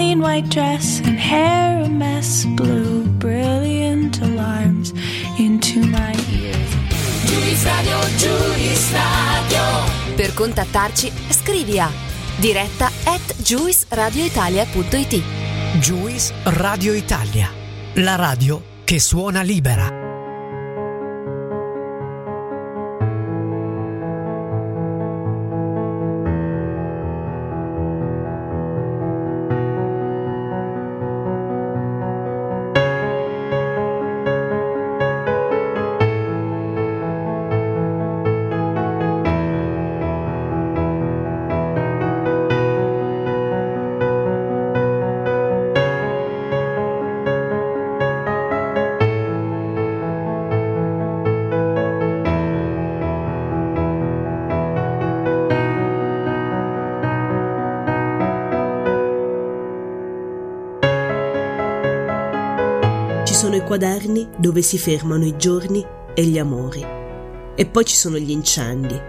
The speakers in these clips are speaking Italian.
Clean white dress and hair a mess blew brilliant alarms into my ears. Juice Radio. Per contattarci, scrivi a diretta at juiceradioitalia.it Juice Radio Italia, la radio che suona libera. Quaderni dove si fermano i giorni e gli amori. E poi ci sono gli incendi,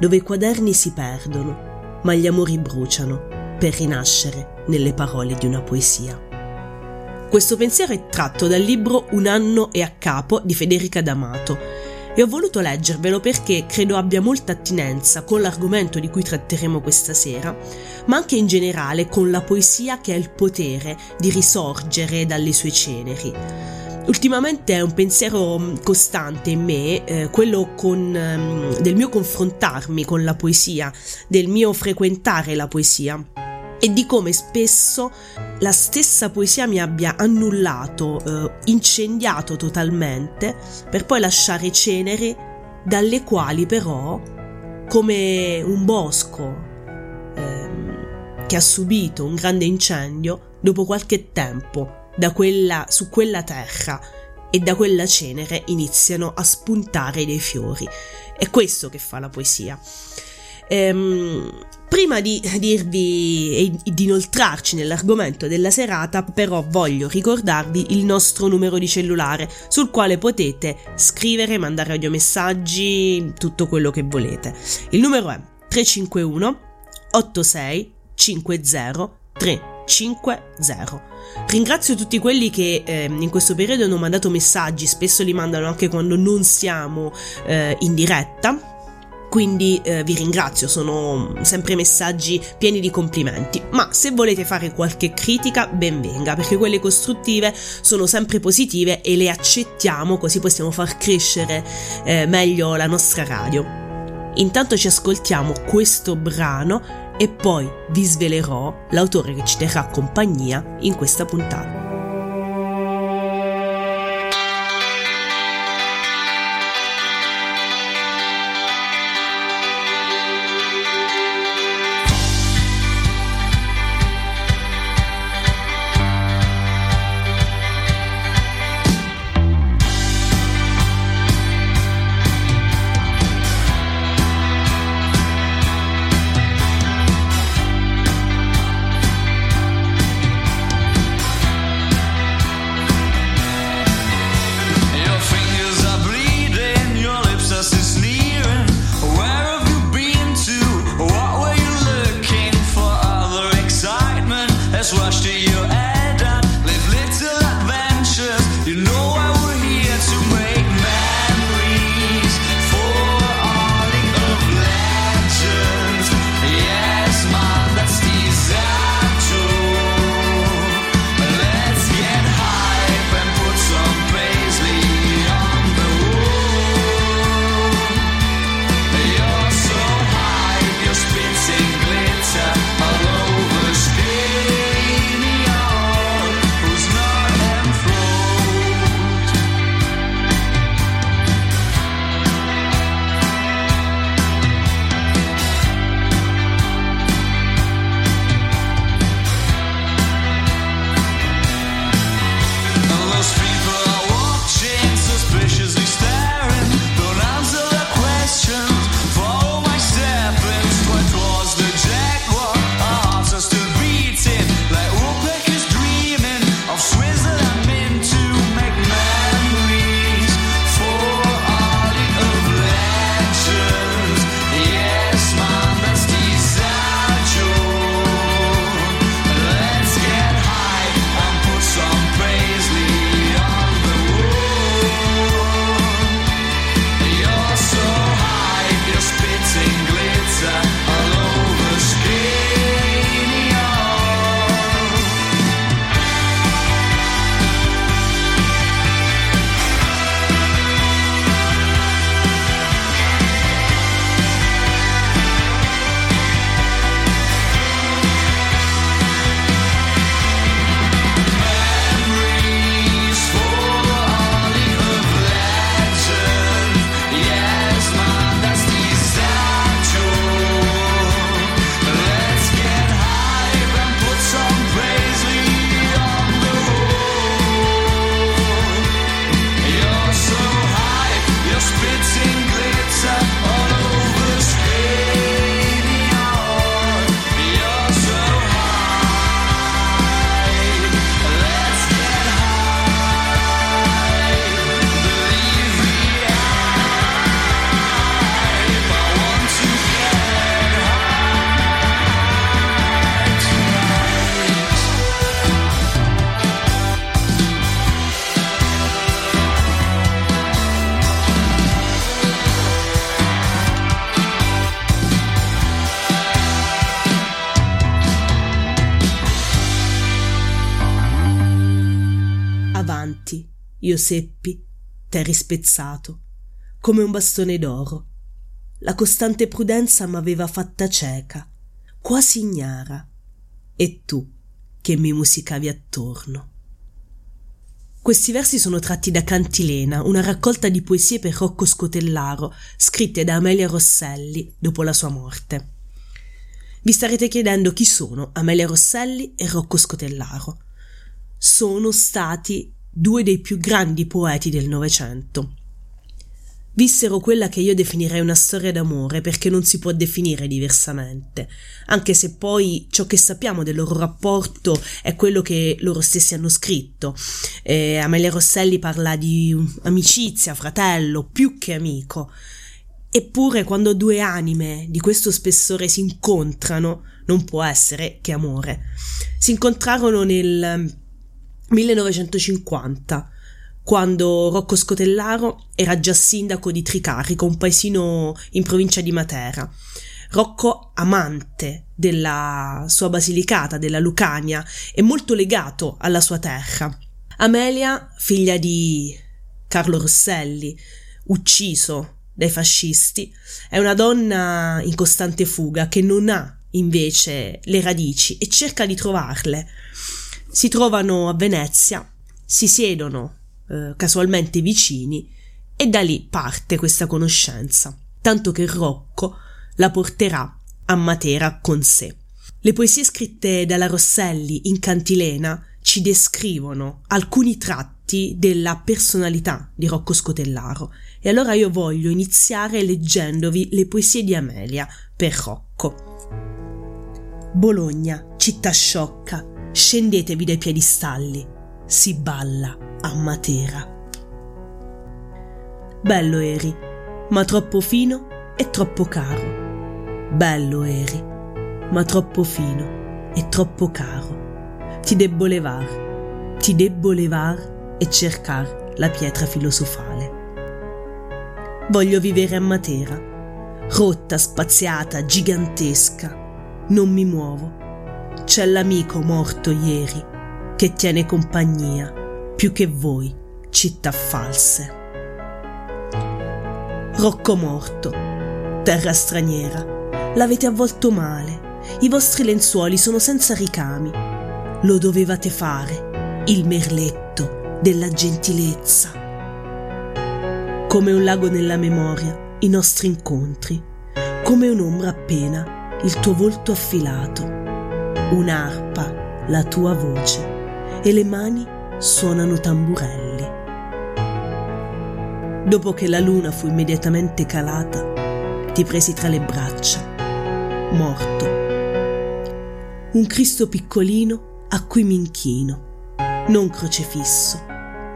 dove i quaderni si perdono, ma gli amori bruciano per rinascere nelle parole di una poesia. Questo pensiero è tratto dal libro Un anno e a capo di Federica D'Amato e ho voluto leggervelo perché credo abbia molta attinenza con l'argomento di cui tratteremo questa sera, ma anche in generale con la poesia che ha il potere di risorgere dalle sue ceneri. Ultimamente è un pensiero mm, costante in me, eh, quello con, ehm, del mio confrontarmi con la poesia, del mio frequentare la poesia e di come spesso la stessa poesia mi abbia annullato, eh, incendiato totalmente, per poi lasciare ceneri dalle quali però, come un bosco ehm, che ha subito un grande incendio, dopo qualche tempo quella, su quella terra e da quella cenere iniziano a spuntare dei fiori. È questo che fa la poesia. Ehm, prima di dirvi e di inoltrarci nell'argomento della serata, però voglio ricordarvi il nostro numero di cellulare sul quale potete scrivere, mandare audiomessaggi, tutto quello che volete. Il numero è 351 86 50 350. Ringrazio tutti quelli che eh, in questo periodo hanno mandato messaggi, spesso li mandano anche quando non siamo eh, in diretta. Quindi eh, vi ringrazio, sono sempre messaggi pieni di complimenti, ma se volete fare qualche critica ben venga, perché quelle costruttive sono sempre positive e le accettiamo così possiamo far crescere eh, meglio la nostra radio. Intanto ci ascoltiamo questo brano e poi vi svelerò l'autore che ci terrà compagnia in questa puntata. Avanti, io seppi, t'eri spezzato, come un bastone d'oro. La costante prudenza m'aveva fatta cieca, quasi ignara, e tu che mi musicavi attorno. Questi versi sono tratti da Cantilena, una raccolta di poesie per Rocco Scotellaro, scritte da Amelia Rosselli dopo la sua morte. Vi starete chiedendo chi sono Amelia Rosselli e Rocco Scotellaro. Sono stati due dei più grandi poeti del Novecento. Vissero quella che io definirei una storia d'amore perché non si può definire diversamente, anche se poi ciò che sappiamo del loro rapporto è quello che loro stessi hanno scritto. Eh, Amelia Rosselli parla di amicizia, fratello, più che amico. Eppure quando due anime di questo spessore si incontrano, non può essere che amore. Si incontrarono nel 1950 quando Rocco Scotellaro era già sindaco di Tricarico, un paesino in provincia di Matera. Rocco, amante della sua Basilicata, della Lucania, e molto legato alla sua terra. Amelia, figlia di Carlo Rosselli, ucciso dai fascisti, è una donna in costante fuga che non ha invece le radici e cerca di trovarle. Si trovano a Venezia, si siedono eh, casualmente vicini e da lì parte questa conoscenza, tanto che Rocco la porterà a Matera con sé. Le poesie scritte dalla Rosselli in cantilena ci descrivono alcuni tratti della personalità di Rocco Scotellaro e allora io voglio iniziare leggendovi le poesie di Amelia per Rocco. Bologna, città sciocca, scendetevi dai piedistalli, si balla a Matera. Bello eri, ma troppo fino e troppo caro. Bello eri, ma troppo fino e troppo caro. Ti debbo levar, ti debbo levar e cercar la pietra filosofale. Voglio vivere a Matera, rotta, spaziata, gigantesca. Non mi muovo. C'è l'amico morto ieri che tiene compagnia più che voi, città false. Rocco morto, terra straniera, l'avete avvolto male, i vostri lenzuoli sono senza ricami. Lo dovevate fare, il merletto della gentilezza. Come un lago nella memoria, i nostri incontri, come un'ombra appena, il tuo volto affilato, un'arpa, la tua voce, e le mani suonano tamburelli. Dopo che la luna fu immediatamente calata, ti presi tra le braccia, morto. Un Cristo piccolino a cui mi inchino, non crocefisso,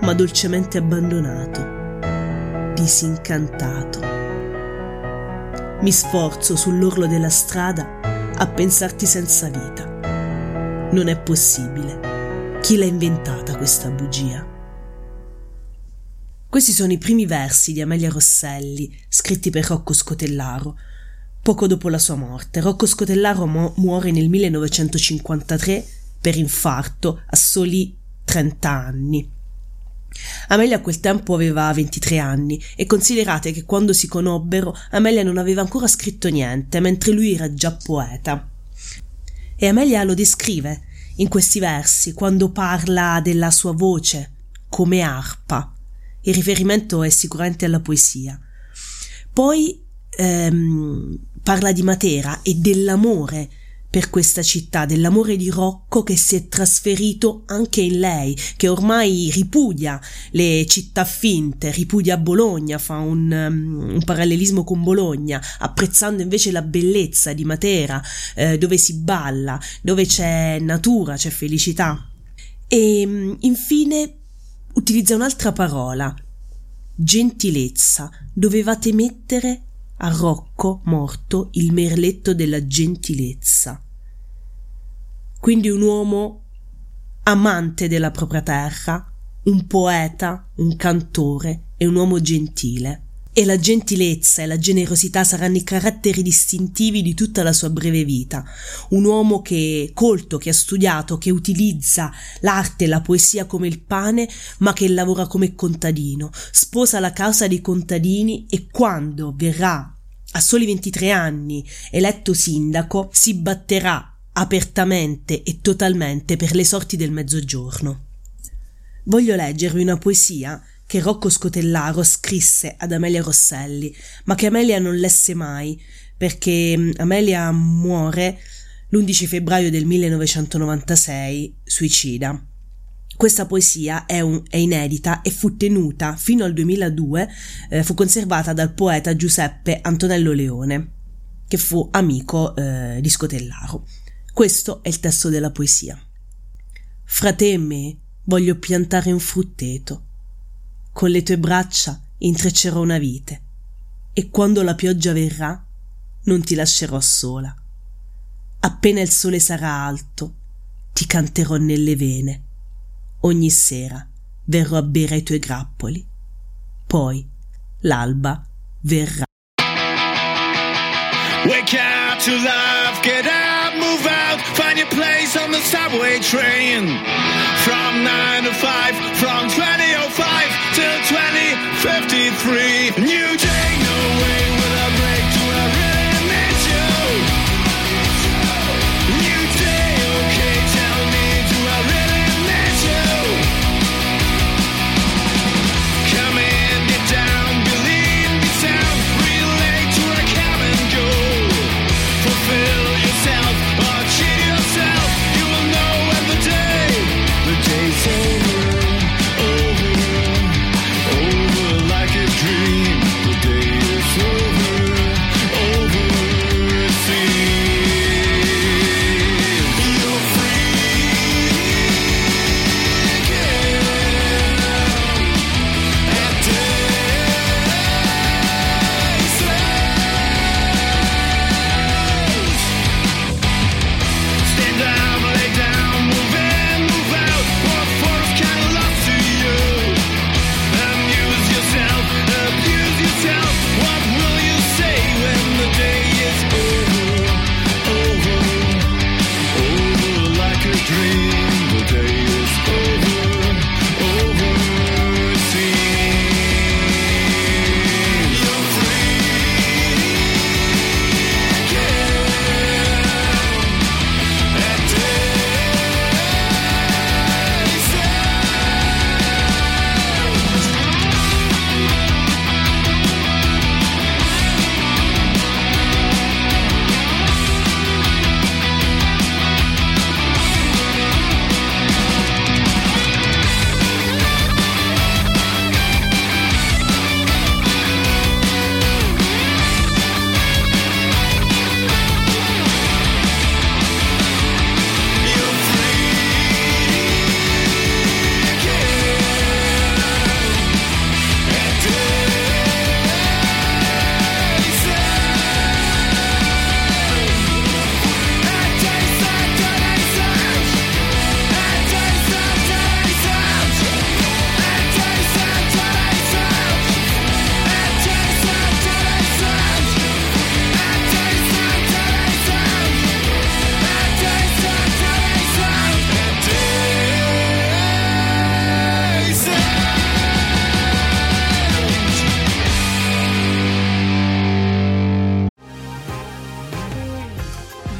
ma dolcemente abbandonato, disincantato. Mi sforzo sull'orlo della strada a pensarti senza vita. Non è possibile. Chi l'ha inventata questa bugia? Questi sono i primi versi di Amelia Rosselli, scritti per Rocco Scotellaro. Poco dopo la sua morte, Rocco Scotellaro mo- muore nel 1953 per infarto a soli 30 anni. Amelia a quel tempo aveva 23 anni e considerate che quando si conobbero Amelia non aveva ancora scritto niente, mentre lui era già poeta. E Amelia lo descrive in questi versi quando parla della sua voce come arpa il riferimento è sicuramente alla poesia. Poi ehm, parla di Matera e dell'amore per questa città, dell'amore di Rocco che si è trasferito anche in lei, che ormai ripudia le città finte, ripudia Bologna, fa un, um, un parallelismo con Bologna, apprezzando invece la bellezza di Matera, eh, dove si balla, dove c'è natura, c'è felicità. E infine utilizza un'altra parola, gentilezza. Dovevate mettere a Rocco morto il merletto della gentilezza. Quindi un uomo amante della propria terra, un poeta, un cantore e un uomo gentile. E la gentilezza e la generosità saranno i caratteri distintivi di tutta la sua breve vita. Un uomo che colto, che ha studiato, che utilizza l'arte e la poesia come il pane, ma che lavora come contadino, sposa la causa dei contadini e quando verrà a soli 23 anni eletto sindaco si batterà apertamente e totalmente per le sorti del mezzogiorno. Voglio leggervi una poesia che Rocco Scotellaro scrisse ad Amelia Rosselli, ma che Amelia non lesse mai, perché mm, Amelia muore l'11 febbraio del 1996, suicida. Questa poesia è, un, è, inedita e fu tenuta fino al 2002, eh, fu conservata dal poeta Giuseppe Antonello Leone, che fu amico eh, di Scotellaro. Questo è il testo della poesia. Fra te e me voglio piantare un frutteto con le tue braccia intreccerò una vite e quando la pioggia verrà non ti lascerò sola. Appena il sole sarà alto, ti canterò nelle vene. Ogni sera verrò a bere ai tuoi grappoli. Poi l'alba verrà. Wake up to love, get up, move out, find your place on the subway train. From 9 to 5, from 2005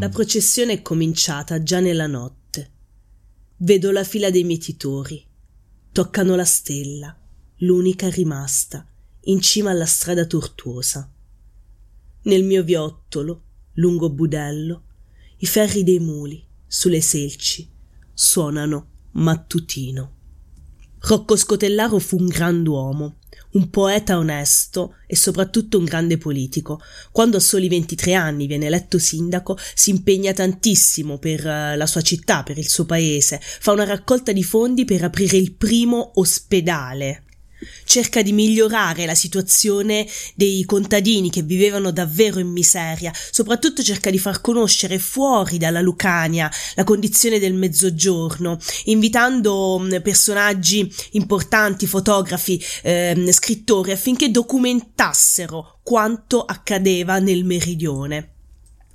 La processione è cominciata già nella notte. Vedo la fila dei mietitori. Toccano la stella, l'unica rimasta, in cima alla strada tortuosa. Nel mio viottolo, lungo budello, i ferri dei muli, sulle selci, suonano mattutino. Rocco Scotellaro fu un grand'uomo, un poeta onesto e soprattutto un grande politico. Quando a soli 23 anni viene eletto sindaco, si impegna tantissimo per eh, la sua città, per il suo paese, fa una raccolta di fondi per aprire il primo ospedale cerca di migliorare la situazione dei contadini che vivevano davvero in miseria, soprattutto cerca di far conoscere fuori dalla Lucania la condizione del mezzogiorno, invitando mm, personaggi importanti, fotografi, eh, scrittori affinché documentassero quanto accadeva nel meridione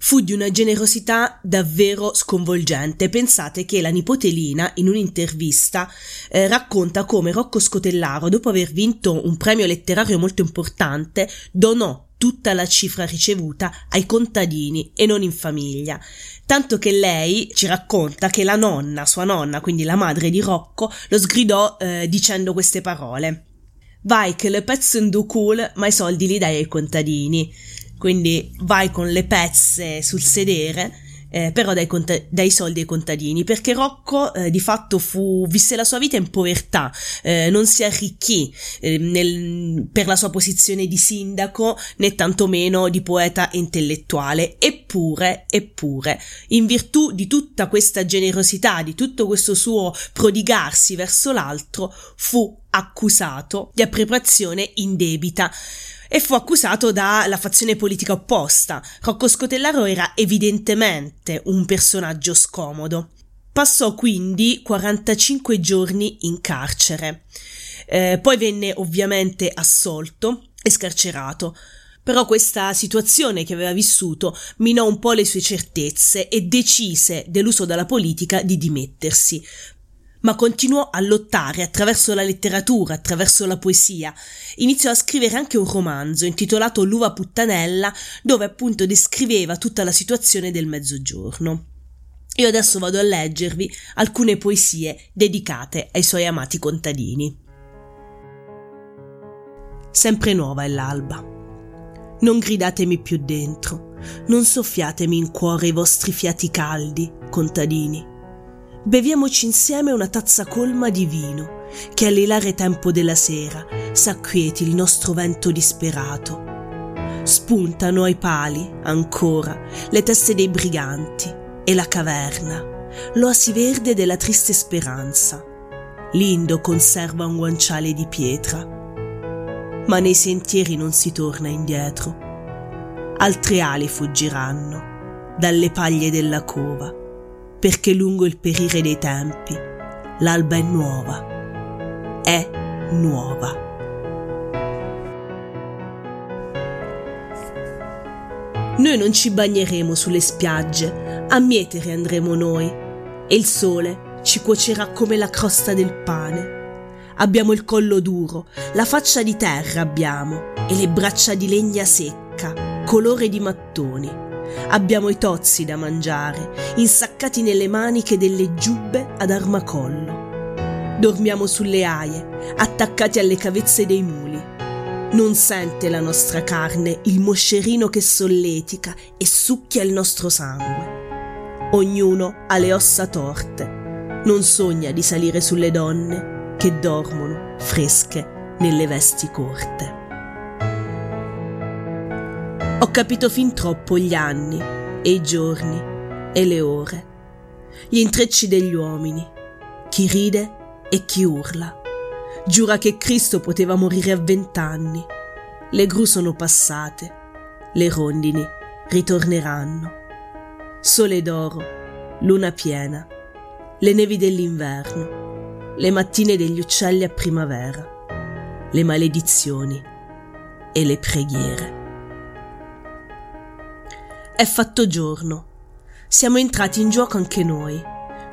fu di una generosità davvero sconvolgente. Pensate che la nipote Lina, in un'intervista, eh, racconta come Rocco Scotellaro, dopo aver vinto un premio letterario molto importante, donò tutta la cifra ricevuta ai contadini e non in famiglia. Tanto che lei ci racconta che la nonna, sua nonna, quindi la madre di Rocco, lo sgridò eh, dicendo queste parole. Vai che le pezze do cool, ma i soldi li dai ai contadini quindi vai con le pezze sul sedere, eh, però dai, cont- dai, soldi ai contadini, perché Rocco eh, di fatto fu, visse la sua vita in povertà, eh, non si arricchì eh, nel, per la sua posizione di sindaco né tantomeno di poeta intellettuale, eppure, eppure, in virtù di tutta questa generosità, di tutto questo suo prodigarsi verso l'altro, fu accusato di appropriazione indebita e fu accusato dalla fazione politica opposta. Rocco Scotellaro era evidentemente un personaggio scomodo. Passò quindi 45 giorni in carcere. Eh, poi venne ovviamente assolto e scarcerato. Però questa situazione che aveva vissuto minò un po' le sue certezze e decise, deluso dalla politica, di dimettersi ma continuò a lottare attraverso la letteratura, attraverso la poesia. Iniziò a scrivere anche un romanzo intitolato L'uva puttanella, dove appunto descriveva tutta la situazione del mezzogiorno. Io adesso vado a leggervi alcune poesie dedicate ai suoi amati contadini. Sempre nuova è l'alba. Non gridatemi più dentro, non soffiatemi in cuore i vostri fiati caldi, contadini beviamoci insieme una tazza colma di vino, che all'ilare tempo della sera s'acquieti il nostro vento disperato. Spuntano ai pali, ancora, le teste dei briganti e la caverna, l'oasi verde della triste speranza. Lindo conserva un guanciale di pietra, ma nei sentieri non si torna indietro. Altre ali fuggiranno dalle paglie della cova perché lungo il perire dei tempi l'alba è nuova, è nuova. Noi non ci bagneremo sulle spiagge, a mietere andremo noi, e il sole ci cuocerà come la crosta del pane. Abbiamo il collo duro, la faccia di terra abbiamo, e le braccia di legna secca, colore di mattoni Abbiamo i tozzi da mangiare, insaccati nelle maniche delle giubbe ad armacollo. Dormiamo sulle aie, attaccati alle cavezze dei muli. Non sente la nostra carne il moscerino che solletica e succhia il nostro sangue. Ognuno ha le ossa torte. Non sogna di salire sulle donne che dormono fresche nelle vesti corte. Ho capito fin troppo gli anni e i giorni e le ore, gli intrecci degli uomini, chi ride e chi urla. Giura che Cristo poteva morire a vent'anni. Le gru sono passate, le rondini ritorneranno. Sole d'oro, luna piena, le nevi dell'inverno, le mattine degli uccelli a primavera, le maledizioni e le preghiere. È fatto giorno. Siamo entrati in gioco anche noi,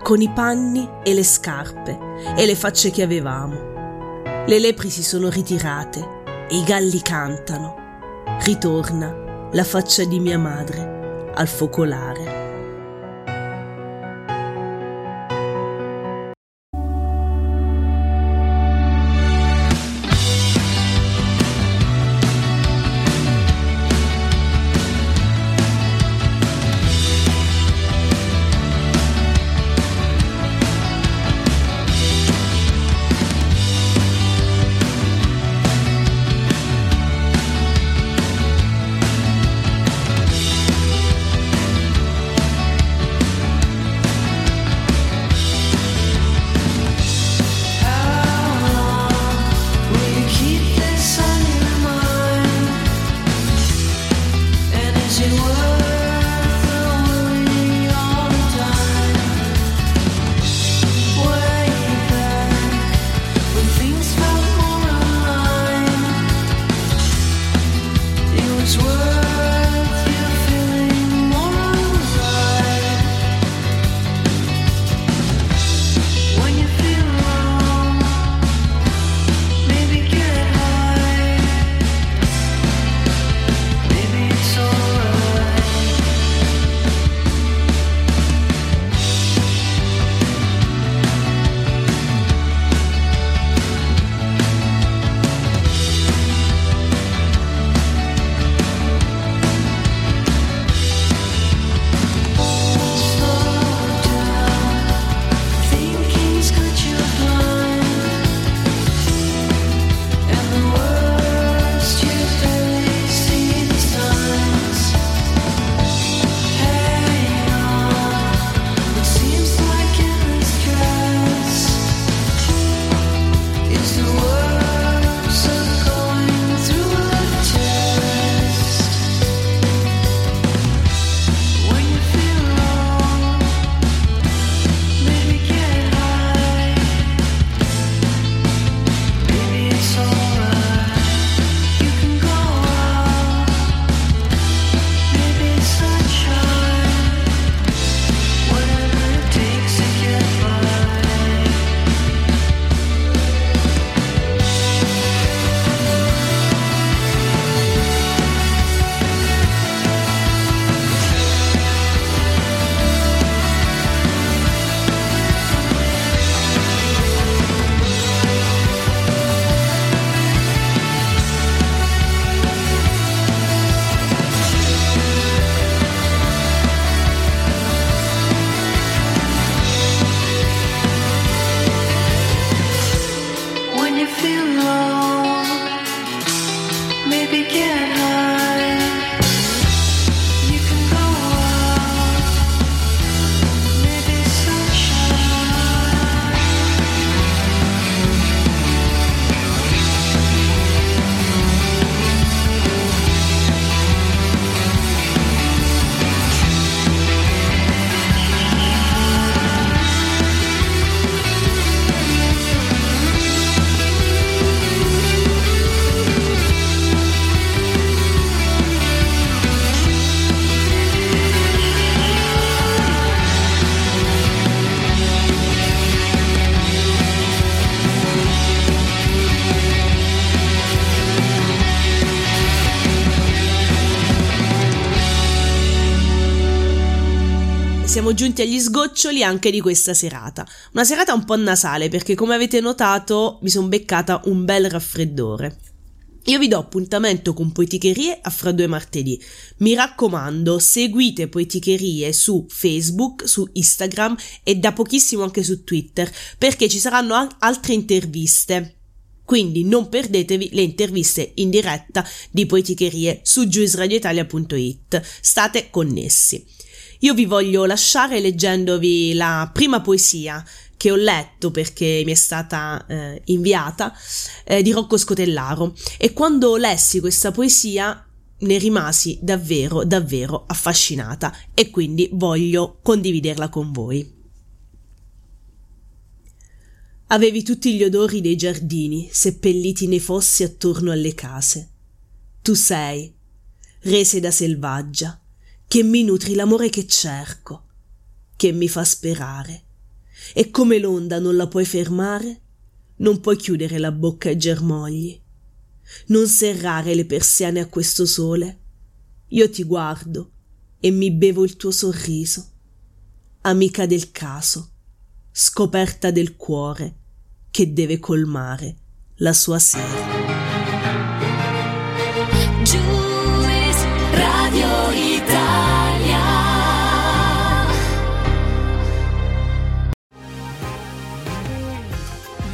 con i panni e le scarpe e le facce che avevamo. Le lepri si sono ritirate e i galli cantano. Ritorna la faccia di mia madre al focolare. Siamo giunti agli sgoccioli anche di questa serata. Una serata un po' nasale perché come avete notato mi sono beccata un bel raffreddore. Io vi do appuntamento con Poeticherie a fra due martedì. Mi raccomando, seguite Poeticherie su Facebook, su Instagram e da pochissimo anche su Twitter perché ci saranno an- altre interviste. Quindi non perdetevi le interviste in diretta di Poeticherie su juiceradioitalia.it. State connessi. Io vi voglio lasciare leggendovi la prima poesia che ho letto perché mi è stata eh, inviata eh, di Rocco Scotellaro e quando lessi questa poesia ne rimasi davvero davvero affascinata e quindi voglio condividerla con voi. Avevi tutti gli odori dei giardini seppelliti nei fossi attorno alle case. Tu sei, rese da selvaggia, che mi nutri l'amore che cerco, che mi fa sperare. E come l'onda non la puoi fermare, non puoi chiudere la bocca ai germogli, non serrare le persiane a questo sole. Io ti guardo e mi bevo il tuo sorriso, amica del caso, scoperta del cuore che deve colmare la sua sera. Juice